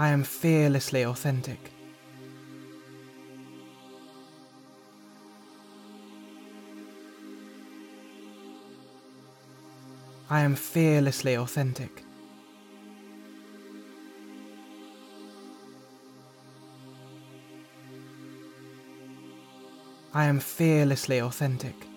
I am fearlessly authentic. I am fearlessly authentic. I am fearlessly authentic.